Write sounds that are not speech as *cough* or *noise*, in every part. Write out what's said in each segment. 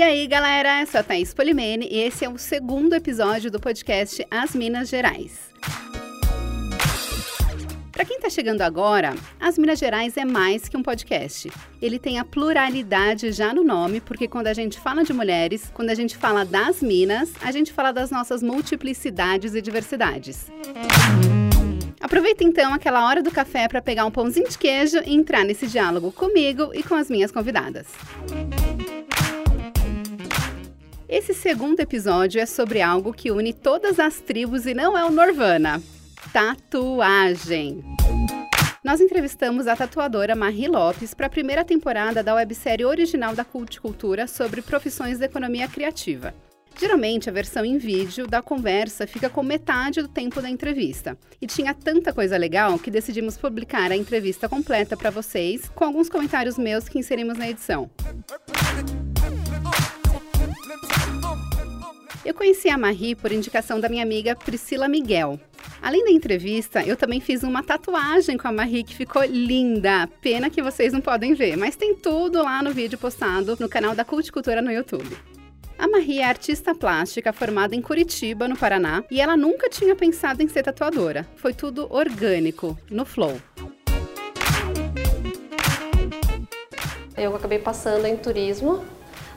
E aí, galera, eu sou a Thaís Polimene e esse é o segundo episódio do podcast As Minas Gerais. Para quem está chegando agora, As Minas Gerais é mais que um podcast. Ele tem a pluralidade já no nome, porque quando a gente fala de mulheres, quando a gente fala das Minas, a gente fala das nossas multiplicidades e diversidades. Aproveita então aquela hora do café para pegar um pãozinho de queijo e entrar nesse diálogo comigo e com as minhas convidadas. Esse segundo episódio é sobre algo que une todas as tribos e não é o Norvana: tatuagem. Nós entrevistamos a tatuadora Marie Lopes para a primeira temporada da websérie original da Culticultura sobre profissões da economia criativa. Geralmente, a versão em vídeo da conversa fica com metade do tempo da entrevista. E tinha tanta coisa legal que decidimos publicar a entrevista completa para vocês, com alguns comentários meus que inserimos na edição. Eu conheci a Marie por indicação da minha amiga Priscila Miguel. Além da entrevista, eu também fiz uma tatuagem com a Marie que ficou linda. Pena que vocês não podem ver, mas tem tudo lá no vídeo postado no canal da Culticultura no YouTube. A Marie é artista plástica formada em Curitiba, no Paraná, e ela nunca tinha pensado em ser tatuadora. Foi tudo orgânico, no flow. Eu acabei passando em turismo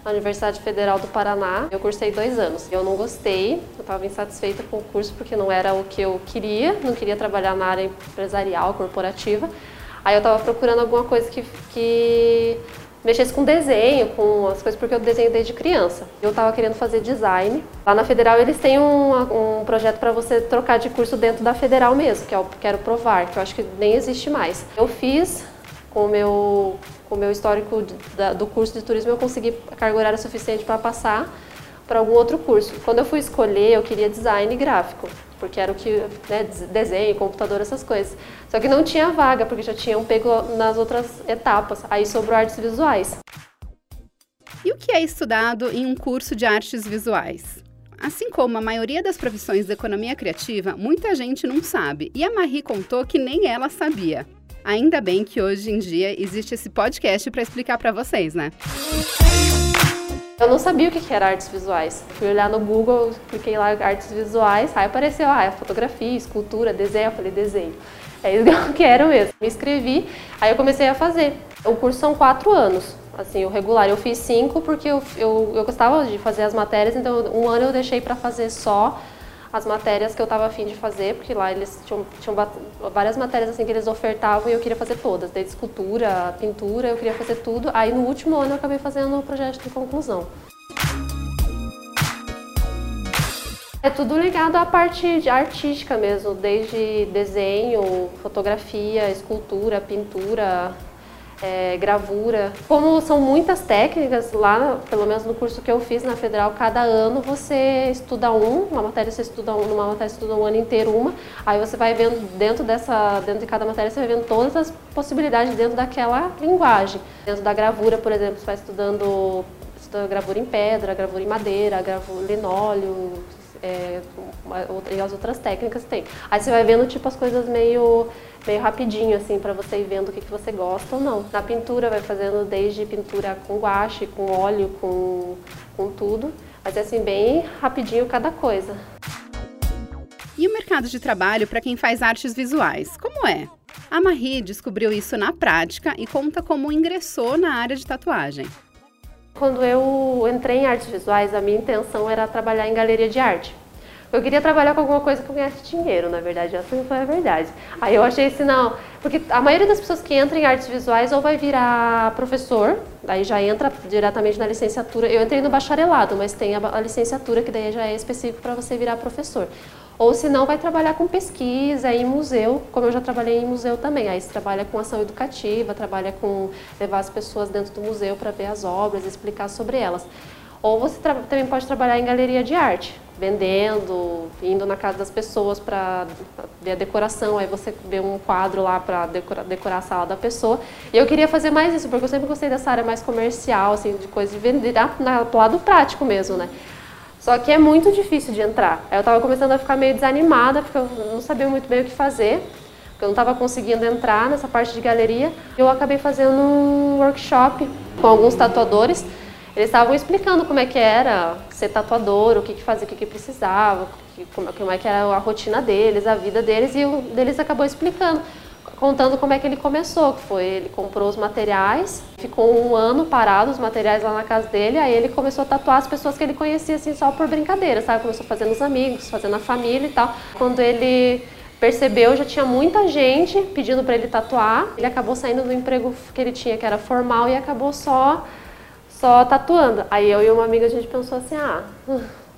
na Universidade Federal do Paraná. Eu cursei dois anos. Eu não gostei, eu estava insatisfeita com o curso porque não era o que eu queria, não queria trabalhar na área empresarial, corporativa. Aí eu estava procurando alguma coisa que, que mexesse com desenho, com as coisas, porque eu desenho desde criança. Eu estava querendo fazer design. Lá na Federal eles têm um, um projeto para você trocar de curso dentro da Federal mesmo, que é o Quero Provar, que eu acho que nem existe mais. Eu fiz com o meu com o meu histórico de, da, do curso de turismo, eu consegui carga horária suficiente para passar para algum outro curso. Quando eu fui escolher, eu queria design gráfico, porque era o que, né, desenho, computador, essas coisas. Só que não tinha vaga, porque já tinham pego nas outras etapas. Aí sobrou artes visuais. E o que é estudado em um curso de artes visuais? Assim como a maioria das profissões da economia criativa, muita gente não sabe, e a Marie contou que nem ela sabia. Ainda bem que hoje em dia existe esse podcast para explicar para vocês, né? Eu não sabia o que era artes visuais. Fui olhar no Google, cliquei lá artes visuais, aí apareceu ah, fotografia, escultura, desenho. Eu falei, desenho. É isso que eu *laughs* quero mesmo. Me inscrevi, aí eu comecei a fazer. O curso são quatro anos, assim, o regular. Eu fiz cinco porque eu, eu, eu gostava de fazer as matérias, então um ano eu deixei para fazer só as matérias que eu estava afim de fazer, porque lá eles tinham, tinham várias matérias assim que eles ofertavam e eu queria fazer todas, desde escultura, pintura, eu queria fazer tudo. Aí no último ano eu acabei fazendo o projeto de conclusão. É tudo ligado à parte artística mesmo, desde desenho, fotografia, escultura, pintura, é, gravura. Como são muitas técnicas, lá, pelo menos no curso que eu fiz na Federal, cada ano você estuda um, uma matéria você estuda um, numa matéria você estuda um ano inteiro uma, aí você vai vendo dentro dessa, dentro de cada matéria você vai vendo todas as possibilidades dentro daquela linguagem. Dentro da gravura, por exemplo, você vai estudando, gravura em pedra, gravura em madeira, gravura linóleo, é, e as outras técnicas tem. Aí você vai vendo tipo as coisas meio meio rapidinho, assim, para você ir vendo o que, que você gosta ou não. Na pintura, vai fazendo desde pintura com guache, com óleo, com, com tudo. Mas é assim, bem rapidinho cada coisa. E o mercado de trabalho para quem faz artes visuais, como é? A Marie descobriu isso na prática e conta como ingressou na área de tatuagem. Quando eu entrei em artes visuais, a minha intenção era trabalhar em galeria de arte. Eu queria trabalhar com alguma coisa que eu ganhasse dinheiro, na verdade, essa não foi a verdade. Aí eu achei assim, não, porque a maioria das pessoas que entram em artes visuais ou vai virar professor, daí já entra diretamente na licenciatura. Eu entrei no bacharelado, mas tem a licenciatura que daí já é específico para você virar professor. Ou se não, vai trabalhar com pesquisa em museu, como eu já trabalhei em museu também. Aí você trabalha com ação educativa, trabalha com levar as pessoas dentro do museu para ver as obras, explicar sobre elas. Ou você também pode trabalhar em galeria de arte, vendendo, indo na casa das pessoas para ver a decoração, aí você vê um quadro lá para decorar, decorar, a sala da pessoa. E eu queria fazer mais isso, porque eu sempre gostei dessa área mais comercial, assim, de coisa de vender, na, do lado prático mesmo, né? Só que é muito difícil de entrar. Aí eu estava começando a ficar meio desanimada, porque eu não sabia muito bem o que fazer, porque eu não estava conseguindo entrar nessa parte de galeria. Eu acabei fazendo um workshop com alguns tatuadores, Eles estavam explicando como é que era ser tatuador, o que, que fazia, o que, que precisava, como, é que era a rotina deles, a vida deles, e um deles acabou explicando contando como é que ele começou, que foi ele comprou os materiais, ficou um ano parado os materiais lá na casa dele, aí ele começou a tatuar as pessoas que ele conhecia assim só por brincadeira, sabe? Começou fazendo os amigos, fazendo a família e tal. Quando ele percebeu, já tinha muita gente pedindo para ele tatuar. Ele acabou saindo do emprego que ele tinha, que era formal, e acabou só só tatuando. Aí eu e uma amiga a gente pensou assim: "Ah,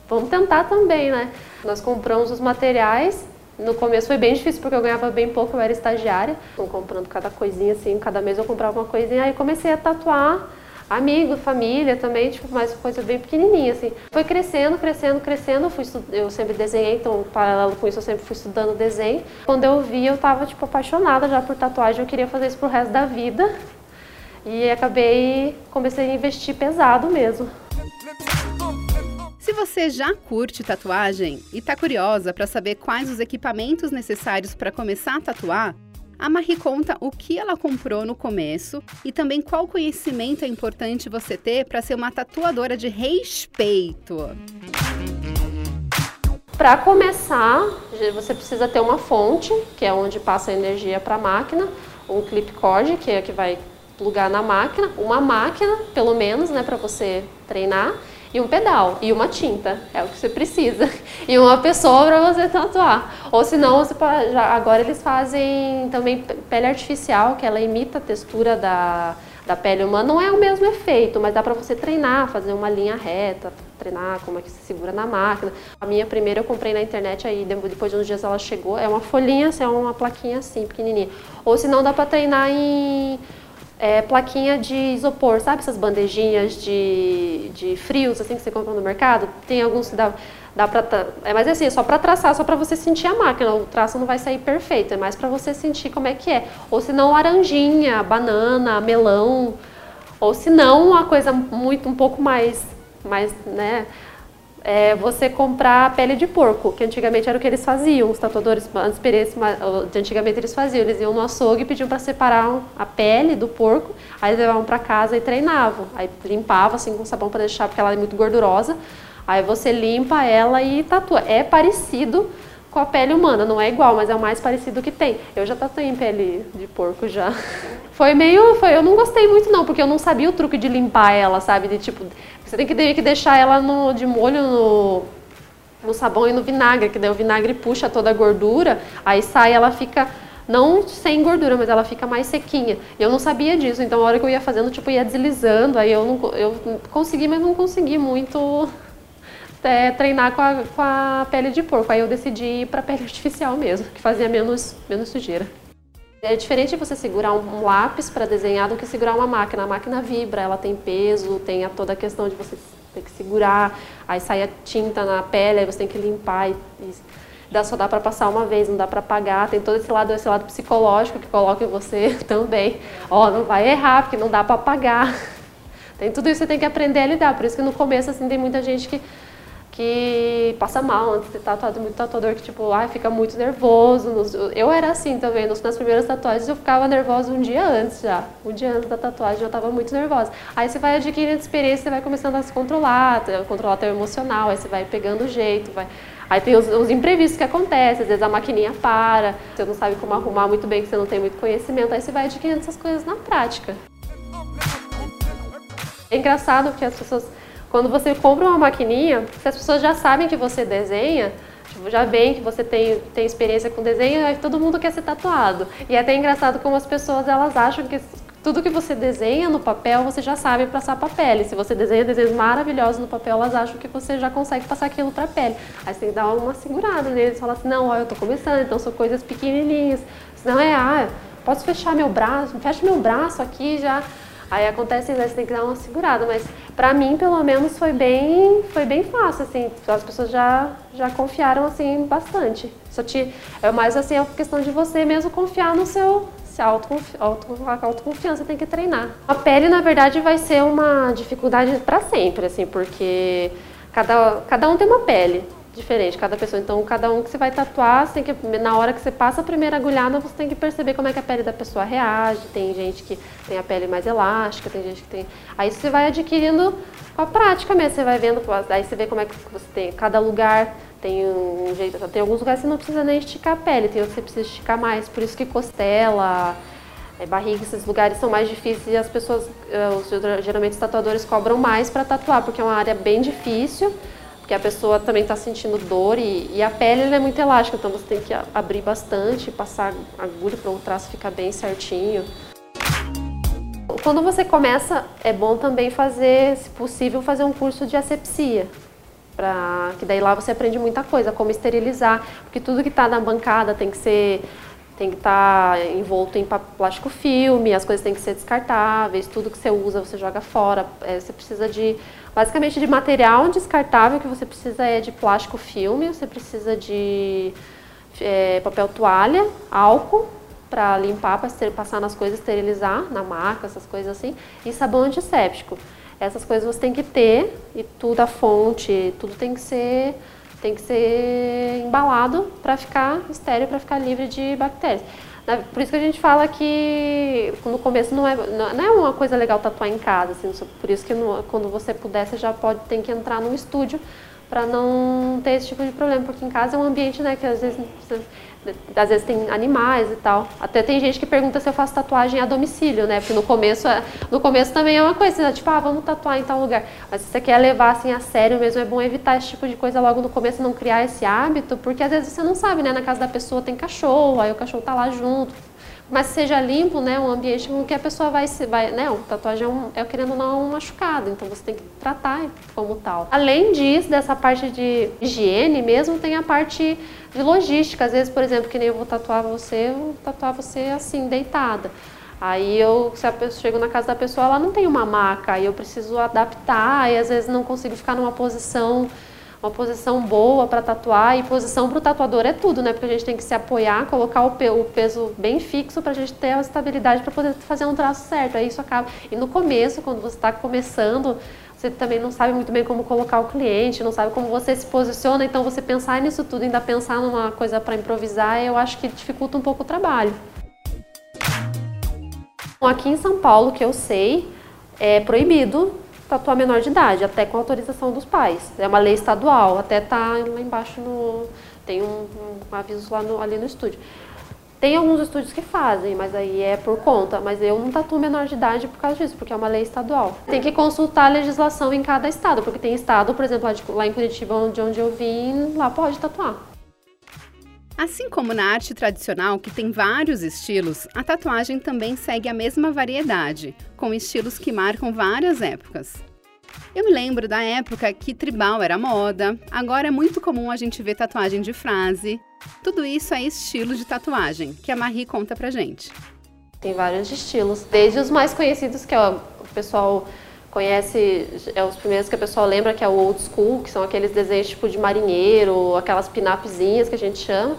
vamos tentar também, né?" Nós compramos os materiais no começo foi bem difícil porque eu ganhava bem pouco, eu era estagiária. Fui comprando cada coisinha assim, cada mês eu comprava uma coisinha. Aí comecei a tatuar amigo, família também, tipo, mais coisa bem pequenininha assim. Foi crescendo, crescendo, crescendo. Eu, fui eu sempre desenhei, então paralelo com isso eu sempre fui estudando desenho. Quando eu vi, eu tava tipo apaixonada já por tatuagem, eu queria fazer isso pro resto da vida. E acabei comecei a investir pesado mesmo. Se você já curte tatuagem e está curiosa para saber quais os equipamentos necessários para começar a tatuar, a Marie conta o que ela comprou no começo e também qual conhecimento é importante você ter para ser uma tatuadora de respeito. Para começar, você precisa ter uma fonte, que é onde passa a energia para a máquina, um clip cord, que é que vai plugar na máquina, uma máquina, pelo menos, né, para você treinar, e um pedal e uma tinta, é o que você precisa. *laughs* E uma pessoa para você tatuar. Ou senão, você pode, agora eles fazem também pele artificial, que ela imita a textura da, da pele humana. Não é o mesmo efeito, mas dá para você treinar, fazer uma linha reta, treinar como é que se segura na máquina. A minha primeira eu comprei na internet, aí depois de uns dias ela chegou. É uma folhinha, é uma plaquinha assim, pequenininha. Ou senão dá para treinar em é, plaquinha de isopor, sabe essas bandejinhas de, de frios assim que você compra no mercado? Tem alguns que dá, dá para é mais assim, é só para traçar, só para você sentir a máquina. O traço não vai sair perfeito, é mais para você sentir como é que é. Ou se não laranjinha, banana, melão, ou se não uma coisa muito um pouco mais mais, né, é você comprar pele de porco, que antigamente era o que eles faziam, os tatuadores de antigamente eles faziam, eles iam no açougue e pediam para separar a pele do porco, aí levavam para casa e treinavam, aí limpava assim com sabão para deixar, porque ela é muito gordurosa, aí você limpa ela e tatua. É parecido com a pele humana, não é igual, mas é o mais parecido que tem. Eu já tatuei em pele de porco já. *laughs* Foi meio, foi, eu não gostei muito não, porque eu não sabia o truque de limpar ela, sabe, de tipo você tem que, tem que deixar ela no, de molho no, no sabão e no vinagre, que daí o vinagre puxa toda a gordura, aí sai, ela fica não sem gordura, mas ela fica mais sequinha. Eu não sabia disso, então a hora que eu ia fazendo, tipo, ia deslizando, aí eu não eu consegui, mas não consegui muito é, treinar com a, com a pele de porco. Aí eu decidi ir para pele *laughs* artificial mesmo, que fazia menos, menos sujeira. É diferente você segurar um lápis para desenhar do que segurar uma máquina. A máquina vibra, ela tem peso, tem a toda a questão de você ter que segurar, aí sai a tinta na pele, aí você tem que limpar e, e dá, só dá para passar uma vez, não dá para apagar. Tem todo esse lado, esse lado psicológico que coloca em você *laughs* também. Ó, oh, não vai errar, porque não dá para apagar. *laughs* Tem tudo isso que você tem que aprender a lidar. Por isso que no começo assim tem muita gente que que passa mal antes de tatuado muito tatuador que tipo, ai, fica muito nervoso. Eu era assim também, nas primeiras tatuagens eu ficava nervosa um dia antes já. Um dia antes da tatuagem eu estava muito nervosa. Aí você vai adquirindo experiência, você vai começando a se controlar, controlar teu emocional, aí você vai pegando o jeito, vai Aí tem os, os, imprevistos que acontecem, às vezes a maquininha para, você não sabe como arrumar muito bem, que você não tem muito conhecimento, aí você vai adquirindo essas coisas na prática. É engraçado que as pessoas quando você compra uma maquininha, se as pessoas já sabem que você desenha, tipo, já veem que você tem, tem experiência com desenho, aí todo mundo quer ser tatuado. E é até engraçado como as pessoas elas acham que tudo que você desenha no papel, você já sabe passar para a pele. Se você desenha desenhos maravilhosos no papel, elas acham que você já consegue passar aquilo para a pele. Aí você tem que dar uma segurada neles, falar assim, não, ó, eu estou começando, então são coisas pequenininhas. Senão é, ah, posso fechar meu braço, fecha meu braço aqui já Aí acontece isso, você tem que dar uma segurada, mas para mim, pelo menos, foi bem, foi bem fácil, assim, as pessoas já, já confiaram, assim, bastante. Só te, é mais, assim, a questão de você mesmo confiar no seu, se autoconfi, auto, a autoconfiança tem que treinar. A pele, na verdade, vai ser uma dificuldade para sempre, assim, porque cada, cada um tem uma pele. Diferente, cada pessoa. Então, cada um que você vai tatuar, você tem que, na hora que você passa a primeira agulhada, você tem que perceber como é que a pele da pessoa reage. Tem gente que tem a pele mais elástica, tem gente que tem. Aí você vai adquirindo com a prática mesmo, você vai vendo, aí você vê como é que você tem. Cada lugar tem um jeito. Tem alguns lugares que você não precisa nem esticar a pele, tem outros que você precisa esticar mais. Por isso que costela. É, barriga, esses lugares são mais difíceis e as pessoas, eh, geralmente os tatuadores cobram mais para tatuar, porque é uma área bem difícil porque a pessoa também está sentindo dor e, e a pele é muito elástica, então você tem que abrir bastante, passar agulha para o traço ficar bem certinho. Quando você começa, é bom também fazer, se possível, fazer um curso de asepsia, para que daí lá você aprende muita coisa, como esterilizar, porque tudo que está na bancada tem que ser tem que estar tá envolto em plástico filme, as coisas têm que ser descartáveis, tudo que você usa você joga fora. É, você precisa de, basicamente, de material descartável que você precisa é de plástico filme, você precisa de é, papel toalha, álcool para limpar, para passar nas coisas, esterilizar na maca, essas coisas assim, e sabão antisséptico. Essas coisas você tem que ter e tudo a fonte, tudo tem que ser tem que ser embalado para ficar estéreo, para ficar livre de bactérias. Por isso que a gente fala que no começo não é, não é uma coisa legal tatuar em casa, assim, por isso que quando você puder, você já pode ter que entrar num estúdio para não ter esse tipo de problema, porque em casa é um ambiente né, que às vezes às vezes tem animais e tal. Até tem gente que pergunta se eu faço tatuagem a domicílio, né? Porque no começo, é, no começo também é uma coisa, né? tipo, ah, vamos tatuar em tal lugar. Mas se você quer levar assim a sério mesmo, é bom evitar esse tipo de coisa logo no começo, não criar esse hábito, porque às vezes você não sabe, né? Na casa da pessoa tem cachorro, aí o cachorro tá lá junto mas seja limpo, né, um ambiente com que a pessoa vai se vai, né, o tatuagem é, um, é querendo ou não um machucado, então você tem que tratar como tal. Além disso, dessa parte de higiene mesmo, tem a parte de logística, às vezes, por exemplo, que nem eu vou tatuar você, eu vou tatuar você assim, deitada. Aí eu, se pessoa chego na casa da pessoa, ela não tem uma maca, aí eu preciso adaptar, e às vezes não consigo ficar numa posição uma posição boa para tatuar e posição para o tatuador é tudo, né? Porque a gente tem que se apoiar, colocar o, pe o peso bem fixo para a gente ter a estabilidade para poder fazer um traço certo. Aí isso acaba. E no começo, quando você está começando, você também não sabe muito bem como colocar o cliente, não sabe como você se posiciona, então você pensar nisso tudo, ainda pensar numa coisa para improvisar, eu acho que dificulta um pouco o trabalho. Aqui em São Paulo, que eu sei, é proibido tatuar menor de idade, até com autorização dos pais. É uma lei estadual, até tá lá embaixo no. Tem um, um aviso lá no, ali no estúdio. Tem alguns estúdios que fazem, mas aí é por conta. Mas eu não tatuo menor de idade por causa disso, porque é uma lei estadual. Tem que consultar a legislação em cada estado, porque tem estado, por exemplo, lá em Curitiba, de onde eu vim, lá pode tatuar. Assim como na arte tradicional, que tem vários estilos, a tatuagem também segue a mesma variedade, com estilos que marcam várias épocas. Eu me lembro da época que tribal era moda, agora é muito comum a gente ver tatuagem de frase. Tudo isso é estilo de tatuagem, que a Marie conta pra gente. Tem vários estilos, desde os mais conhecidos, que é o pessoal conhece, é os primeiros que a pessoa lembra, que é o old school, que são aqueles desenhos tipo de marinheiro, aquelas pinapzinhas que a gente chama.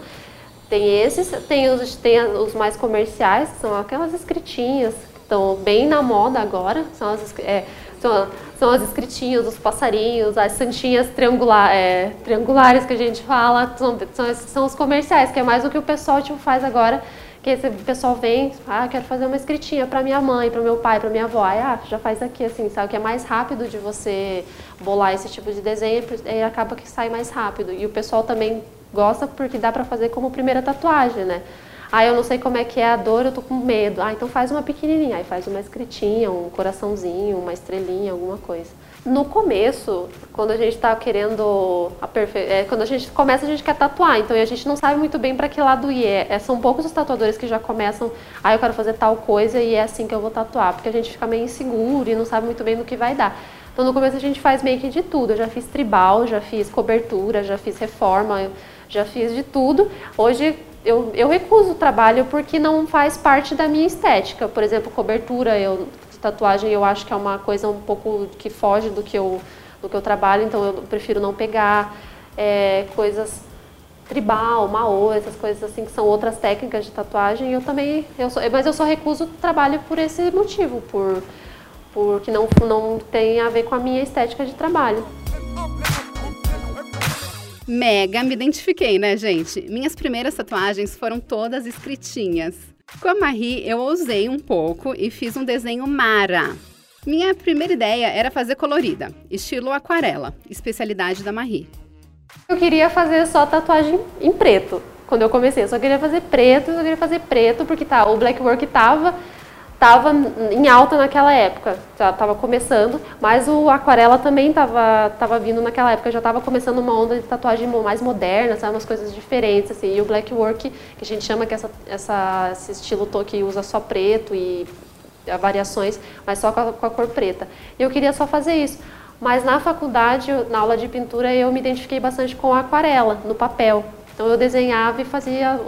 Tem esses, tem os, tem os mais comerciais, que são aquelas escritinhas, que estão bem na moda agora, são as, é, são, são as escritinhas, os passarinhos, as santinhas triangular, é, triangulares que a gente fala, são, são, são os comerciais, que é mais o que o pessoal tipo, faz agora, que esse pessoal vem, ah, quero fazer uma escritinha para minha mãe, para meu pai, para minha avó. Aí, ah, já faz aqui assim, sabe? Que é mais rápido de você bolar esse tipo de desenho e acaba que sai mais rápido. E o pessoal também gosta porque dá para fazer como primeira tatuagem, né? Ah, eu não sei como é que é a dor, eu tô com medo. Ah, então faz uma pequenininha, aí faz uma escritinha, um coraçãozinho, uma estrelinha, alguma coisa. No começo, quando a gente está querendo aperfei... é, quando a gente começa a gente quer tatuar, então a gente não sabe muito bem para que lado ir. É, é, são poucos os tatuadores que já começam, ah, eu quero fazer tal coisa e é assim que eu vou tatuar, porque a gente fica meio inseguro e não sabe muito bem no que vai dar. Então no começo a gente faz meio que de tudo. Eu já fiz tribal, já fiz cobertura, já fiz reforma, já fiz de tudo. Hoje eu, eu recuso o trabalho porque não faz parte da minha estética. Por exemplo, cobertura, eu tatuagem eu acho que é uma coisa um pouco que foge do que eu, do que eu trabalho, então eu prefiro não pegar é, coisas tribal, maô, essas coisas assim que são outras técnicas de tatuagem. Eu também, eu mas eu só recuso trabalho por esse motivo, por porque não não tem a ver com a minha estética de trabalho. Mega me identifiquei, né, gente? Minhas primeiras tatuagens foram todas escritinhas. Com a Marie, eu ousei um pouco e fiz um desenho Mara. Minha primeira ideia era fazer colorida, estilo aquarela, especialidade da Marie. Eu queria fazer só tatuagem em preto. Quando eu comecei, eu só queria fazer preto, eu queria fazer preto porque tá, o black work tava estava em alta naquela época, já estava começando, mas o aquarela também estava tava vindo naquela época, já estava começando uma onda de tatuagem mais moderna, sabe, umas coisas diferentes, assim, e o black work, que a gente chama que essa, essa, esse estilo que usa só preto e variações, mas só com a, com a cor preta. E eu queria só fazer isso, mas na faculdade, na aula de pintura, eu me identifiquei bastante com a aquarela, no papel. Então eu desenhava e fazia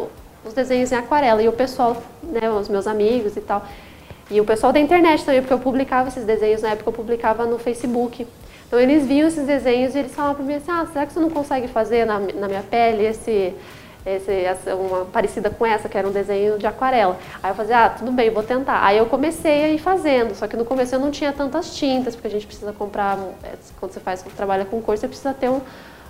os desenhos em aquarela, e o pessoal, né, os meus amigos e tal, e o pessoal da internet também, porque eu publicava esses desenhos, na época eu publicava no Facebook. Então eles viam esses desenhos e eles falavam para mim assim, ah, será que você não consegue fazer na, na minha pele esse, esse, essa, uma parecida com essa, que era um desenho de aquarela. Aí eu fazia, ah, tudo bem, vou tentar. Aí eu comecei a ir fazendo, só que no começo eu não tinha tantas tintas, porque a gente precisa comprar, é, quando você faz, trabalha com cor, você precisa ter um,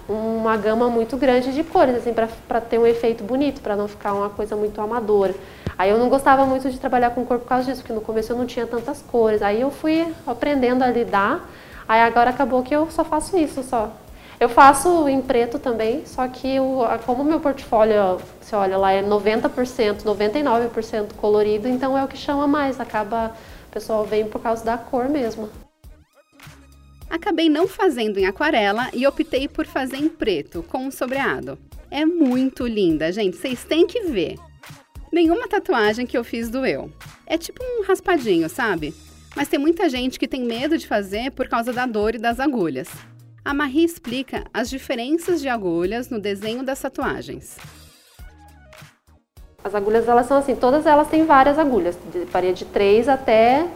uma gama muito grande de cores, assim, para ter um efeito bonito, para não ficar uma coisa muito amadora. Aí eu não gostava muito de trabalhar com cor por causa disso, porque no começo eu não tinha tantas cores. Aí eu fui aprendendo a lidar, aí agora acabou que eu só faço isso só. Eu faço em preto também, só que o, como o meu portfólio, você olha lá, é 90%, 99% colorido, então é o que chama mais, acaba, o pessoal vem por causa da cor mesmo. Acabei não fazendo em aquarela e optei por fazer em preto, com um sobreado. É muito linda, gente, vocês têm que ver. Nenhuma tatuagem que eu fiz doeu. É tipo um raspadinho, sabe? Mas tem muita gente que tem medo de fazer por causa da dor e das agulhas. A Marie explica as diferenças de agulhas no desenho das tatuagens. As agulhas elas são assim, todas elas têm várias agulhas, varia de 3 até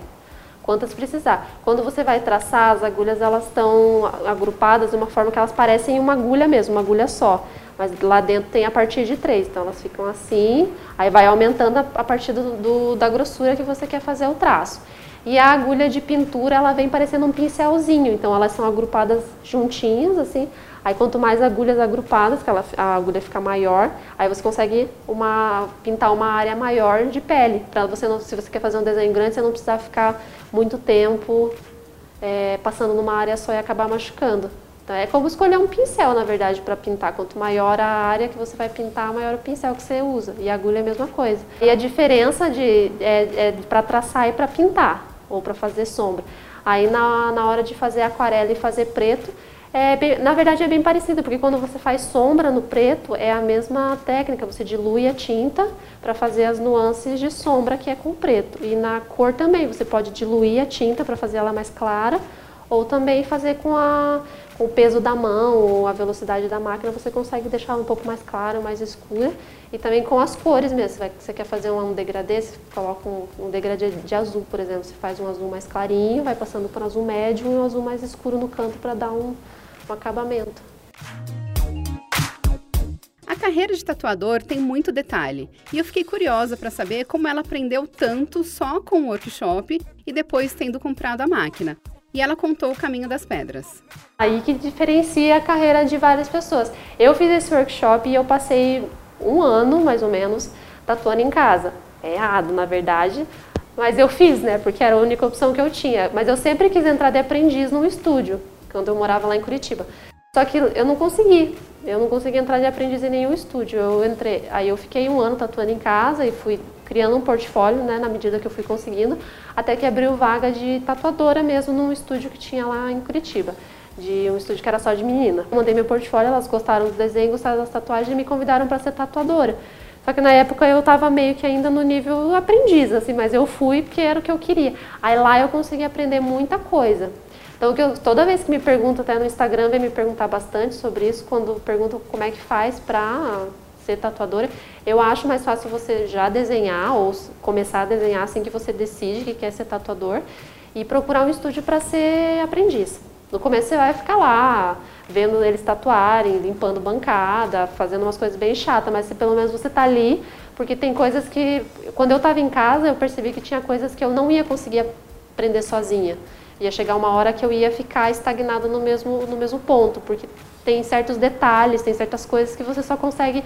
quantas precisar. Quando você vai traçar, as agulhas elas estão agrupadas de uma forma que elas parecem uma agulha mesmo, uma agulha só. Mas lá dentro tem a partir de 3, então elas ficam assim, aí vai aumentando a, partir do, do, da grossura que você quer fazer o traço. E a agulha de pintura, ela vem parecendo um pincelzinho, então elas são agrupadas juntinhas, assim. Aí quanto mais agulhas agrupadas, que ela, a agulha fica maior, aí você consegue uma, pintar uma área maior de pele. Para você não, se você quer fazer um desenho grande, você não precisar ficar muito tempo é, passando numa área só e acabar machucando. Então, é como escolher um pincel, na verdade, para pintar. Quanto maior a área que você vai pintar, maior o pincel que você usa. E a agulha é a mesma coisa. E a diferença de, é, é para traçar e para pintar, ou para fazer sombra. Aí, na, na hora de fazer aquarela e fazer preto, é bem, na verdade é bem parecido, porque quando você faz sombra no preto, é a mesma técnica. Você dilui a tinta para fazer as nuances de sombra que é com preto. E na cor também, você pode diluir a tinta para fazer ela mais clara, ou também fazer com a com o peso da mão ou a velocidade da máquina, você consegue deixar um pouco mais clara, mais escura. E também com as cores mesmo. Você, você quer fazer um degradê, você coloca um, um degradê de azul, por exemplo. Você faz um azul mais clarinho, vai passando para um azul médio e um azul mais escuro no canto para dar um, um acabamento. A carreira de tatuador tem muito detalhe e eu fiquei curiosa para saber como ela aprendeu tanto só com o workshop e depois tendo comprado a máquina e ela contou o caminho das pedras. Aí que diferencia a carreira de várias pessoas. Eu fiz esse workshop e eu passei um ano, mais ou menos, tatuando em casa. É errado, na verdade, mas eu fiz, né, porque era a única opção que eu tinha. Mas eu sempre quis entrar de aprendiz num estúdio, quando eu morava lá em Curitiba. Só que eu não consegui. Eu não consegui entrar de aprendiz em nenhum estúdio. Eu entrei, aí eu fiquei um ano tatuando em casa e fui criando um portfólio, né, na medida que eu fui conseguindo, até que abriu vaga de tatuadora mesmo num estúdio que tinha lá em Curitiba, de um estúdio que era só de menina. Eu mandei meu portfólio, elas gostaram do desenho, gostaram das tatuagens e me convidaram para ser tatuadora. Só que na época eu estava meio que ainda no nível aprendiz, assim, mas eu fui porque era o que eu queria. Aí lá eu consegui aprender muita coisa. Então, eu, toda vez que me perguntam, até no Instagram, vem me perguntar bastante sobre isso, quando perguntam como é que faz para ser tatuadora, eu acho mais fácil você já desenhar ou começar a desenhar assim que você decide que quer ser tatuador e procurar um estúdio para ser aprendiz. No começo você vai ficar lá, vendo eles tatuarem, limpando bancada, fazendo umas coisas bem chatas, mas pelo menos você está ali, porque tem coisas que, quando eu estava em casa, eu percebi que tinha coisas que eu não ia conseguir aprender sozinha. Ia chegar uma hora que eu ia ficar estagnada no mesmo, no mesmo ponto, porque tem certos detalhes, tem certas coisas que você só consegue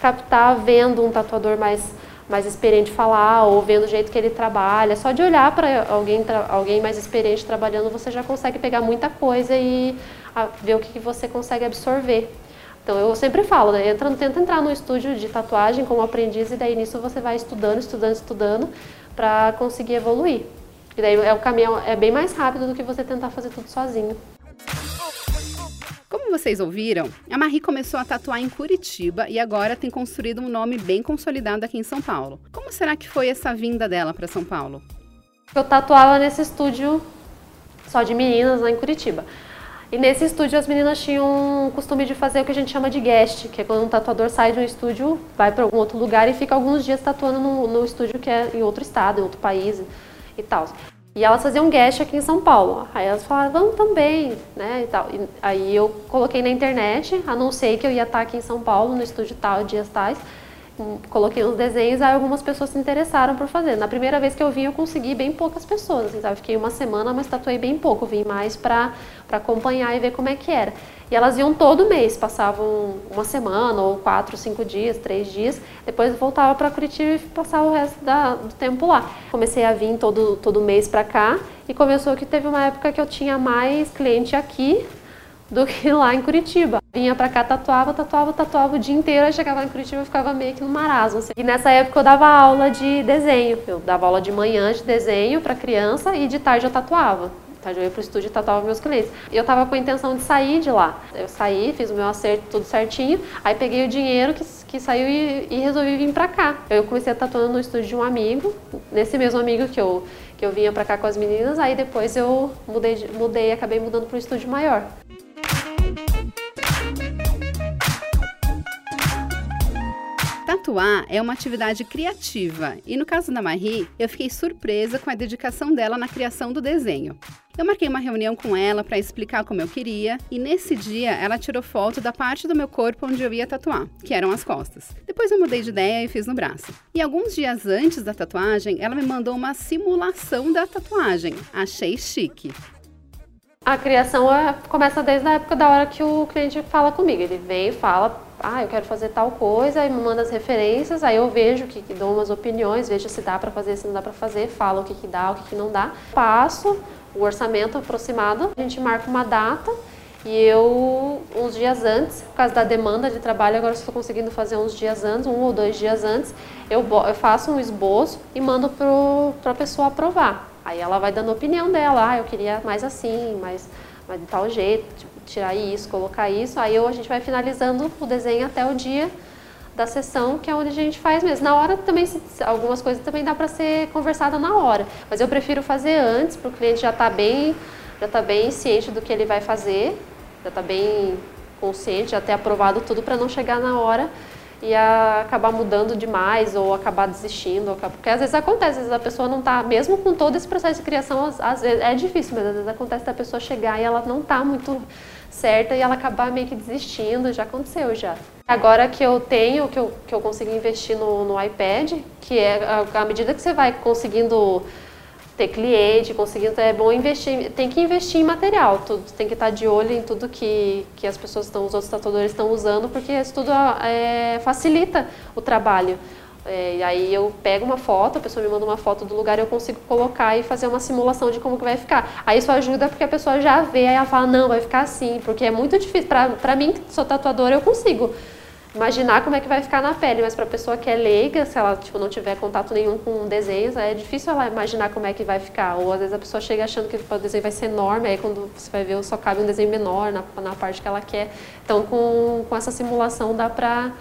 captar vendo um tatuador mais mais experiente falar ou vendo o jeito que ele trabalha. Só de olhar para alguém, alguém mais experiente trabalhando, você já consegue pegar muita coisa e a, ver o que, que você consegue absorver. Então eu sempre falo, né? Entra, tenta entrar no estúdio de tatuagem como aprendiz e daí nisso você vai estudando, estudando, estudando para conseguir evoluir. E daí é o caminho é bem mais rápido do que você tentar fazer tudo sozinho. Como vocês ouviram, a Marie começou a tatuar em Curitiba e agora tem construído um nome bem consolidado aqui em São Paulo. Como será que foi essa vinda dela para São Paulo? Eu tatuava nesse estúdio só de meninas lá em Curitiba. E nesse estúdio as meninas tinham o costume de fazer o que a gente chama de guest, que é quando um tatuador sai de um estúdio, vai para algum outro lugar e fica alguns dias tatuando no, no estúdio que é em outro estado, em outro país e tal. E elas faziam guest aqui em São Paulo. Aí elas falaram, vamos também, né, e tal. E aí eu coloquei na internet, anunciei que eu ia estar aqui em São Paulo, no estúdio tal, dias tais. Coloquei uns desenhos, aí algumas pessoas se interessaram por fazer. Na primeira vez que eu vim, eu consegui bem poucas pessoas, assim, sabe? Fiquei uma semana, mas tatuei bem pouco. Vim mais para acompanhar e ver como é que era. E elas iam todo mês, passavam uma semana, ou quatro, cinco dias, três dias. Depois voltava para Curitiba e passava o resto da, do tempo lá. Comecei a vir todo, todo mês para cá e começou que teve uma época que eu tinha mais cliente aqui do que lá em Curitiba. Vinha pra cá, tatuava, tatuava, tatuava o dia inteiro, aí chegava em Curitiba e ficava meio que no marasmo. Assim. E nessa época eu dava aula de desenho. Eu dava aula de manhã de desenho para criança e de tarde eu tatuava. Eu ia pro estúdio e tatuava meus clientes. Eu tava com a intenção de sair de lá. Eu saí, fiz o meu acerto tudo certinho, aí peguei o dinheiro que, que saiu e, e resolvi vir pra cá. Eu comecei a tatuando no estúdio de um amigo, nesse mesmo amigo que eu, que eu vinha pra cá com as meninas, aí depois eu mudei, mudei acabei mudando pro estúdio maior. Tatuar é uma atividade criativa e no caso da Marie, eu fiquei surpresa com a dedicação dela na criação do desenho. Eu marquei uma reunião com ela para explicar como eu queria e nesse dia ela tirou foto da parte do meu corpo onde eu ia tatuar, que eram as costas. Depois eu mudei de ideia e fiz no braço. E alguns dias antes da tatuagem, ela me mandou uma simulação da tatuagem. Achei chique. A criação é, começa desde a época da hora que o cliente fala comigo. Ele vem e fala, ah, eu quero fazer tal coisa, e me manda as referências, aí eu vejo que, que dou umas opiniões, vejo se dá para fazer, se não dá para fazer, falo o que, que dá, o que, que não dá. Passo o orçamento aproximado, a gente marca uma data e eu, uns dias antes, por causa da demanda de trabalho, agora estou conseguindo fazer uns dias antes, um ou dois dias antes, eu, eu faço um esboço e mando para a pessoa aprovar. Aí ela vai dando opinião dela, ah, eu queria mais assim, mais, mais de tal jeito, tipo, tirar isso, colocar isso. Aí a gente vai finalizando o desenho até o dia da sessão, que é onde a gente faz mesmo. Na hora também, algumas coisas também dá para ser conversada na hora, mas eu prefiro fazer antes, para o cliente já estar tá bem, já tá bem ciente do que ele vai fazer, já está bem consciente, já ter aprovado tudo para não chegar na hora e acabar mudando demais ou acabar desistindo, porque às vezes acontece, às vezes a pessoa não está, mesmo com todo esse processo de criação, às vezes é difícil, mas às vezes acontece da pessoa chegar e ela não está muito certa e ela acabar meio que desistindo, já aconteceu já. Agora que eu tenho, que eu, que eu consigo investir no, no iPad, que é à medida que você vai conseguindo ter cliente, conseguindo, é bom investir, tem que investir em material, tudo, tem que estar de olho em tudo que, que as pessoas estão, os outros tatuadores estão usando, porque isso tudo é, facilita o trabalho. É, e aí eu pego uma foto, a pessoa me manda uma foto do lugar, eu consigo colocar e fazer uma simulação de como que vai ficar. Aí isso ajuda porque a pessoa já vê, aí ela fala, não, vai ficar assim, porque é muito difícil. Para mim, que sou tatuadora, eu consigo imaginar como é que vai ficar na pele, mas para a pessoa que é leiga, se ela tipo, não tiver contato nenhum com desenhos, é difícil ela imaginar como é que vai ficar. Ou às vezes a pessoa chega achando que o desenho vai ser enorme, aí quando você vai ver só cabe um desenho menor na, na parte que ela quer. Então com, com essa simulação dá para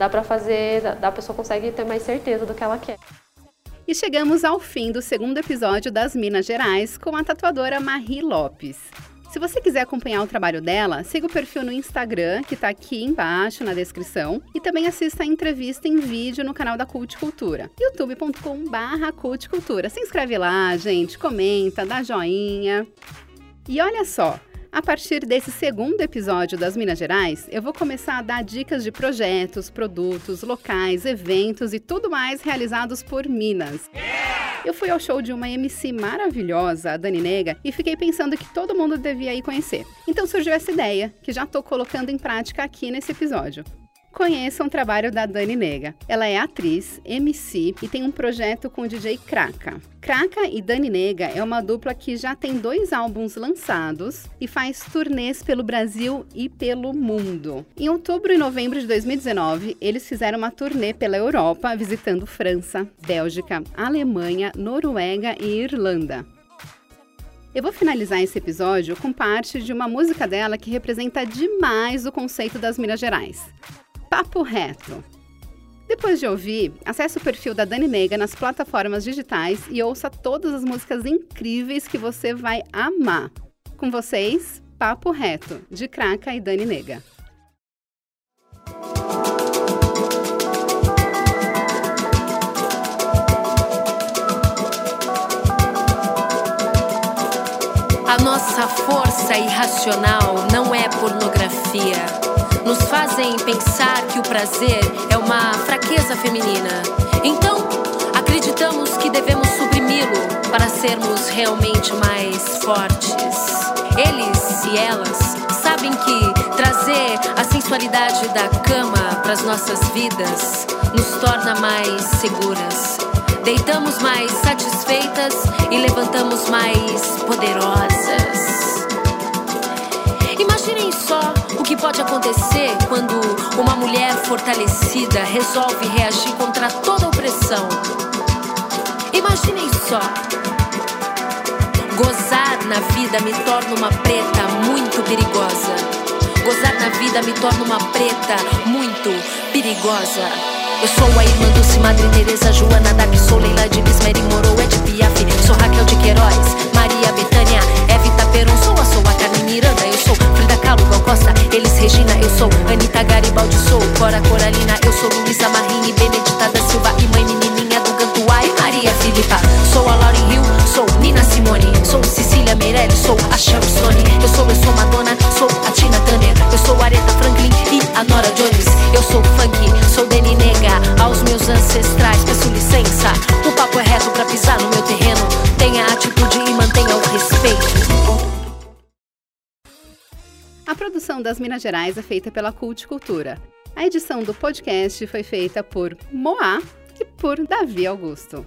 dá para fazer, dá, a pessoa consegue ter mais certeza do que ela quer. E chegamos ao fim do segundo episódio das Minas Gerais com a tatuadora Marie Lopes. Se você quiser acompanhar o trabalho dela, siga o perfil no Instagram, que está aqui embaixo na descrição, e também assista a entrevista em vídeo no canal da Cult Cultura, youtube.com/barra Cultura. Se inscreve lá, gente, comenta, dá joinha. E olha só, a partir desse segundo episódio das Minas Gerais, eu vou começar a dar dicas de projetos, produtos, locais, eventos e tudo mais realizados por Minas. Eu fui ao show de uma MC maravilhosa, a Dani Nega, e fiquei pensando que todo mundo devia ir conhecer. Então surgiu essa ideia, que já tô colocando em prática aqui nesse episódio. Conheçam o trabalho da Dani Nega. Ela é atriz, MC e tem um projeto com o DJ Kraka. Kraka e Dani Nega é uma dupla que já tem dois álbuns lançados e faz turnês pelo Brasil e pelo mundo. Em outubro e novembro de 2019, eles fizeram uma turnê pela Europa, visitando França, Bélgica, Alemanha, Noruega e Irlanda. Eu vou finalizar esse episódio com parte de uma música dela que representa demais o conceito das Minas Gerais. Papo Reto. Depois de ouvir, acesse o perfil da Dani Nega nas plataformas digitais e ouça todas as músicas incríveis que você vai amar. Com vocês, Papo Reto, de Craca e Dani Nega. A nossa força irracional não é pornografia nos fazem pensar que o prazer é uma fraqueza feminina. Então, acreditamos que devemos suprimi-lo para sermos realmente mais fortes. Eles e elas sabem que trazer a sensualidade da cama para as nossas vidas nos torna mais seguras. Deitamos mais satisfeitas e levantamos mais poderosas. Imaginem só que pode acontecer quando uma mulher fortalecida resolve reagir contra toda opressão. Imaginem só. Gozar na vida me torna uma preta muito perigosa. Gozar na vida me torna uma preta muito perigosa. Eu sou a irmã Dulce, Madre Teresa, Joana Dark, sou Leila de Bismeri, Moro, Ed Piaf, sou Raquel de Queiroz, Maria Betânia, sou Frida Kahlo, Gal Costa, Elis Regina, eu sou. Anitta Garibaldi, sou. Cora Coralina, eu sou. Luísa Marini, Benedita da Silva e mãe menininha do Cantuai, Maria Filipa, sou a Lauren Hill, sou Nina Simone, sou Cecília Meirelles, sou a Sharon Stone, eu sou, eu sou Madonna, sou a Tina Turner, eu sou Aretha Franklin e a Nora Jones, eu sou funk, sou Deni Nega, aos meus ancestrais peço licença, o papo é reto pra pisar no meu produção das Minas Gerais é feita pela Cult Cultura. A edição do podcast foi feita por Moá e por Davi Augusto.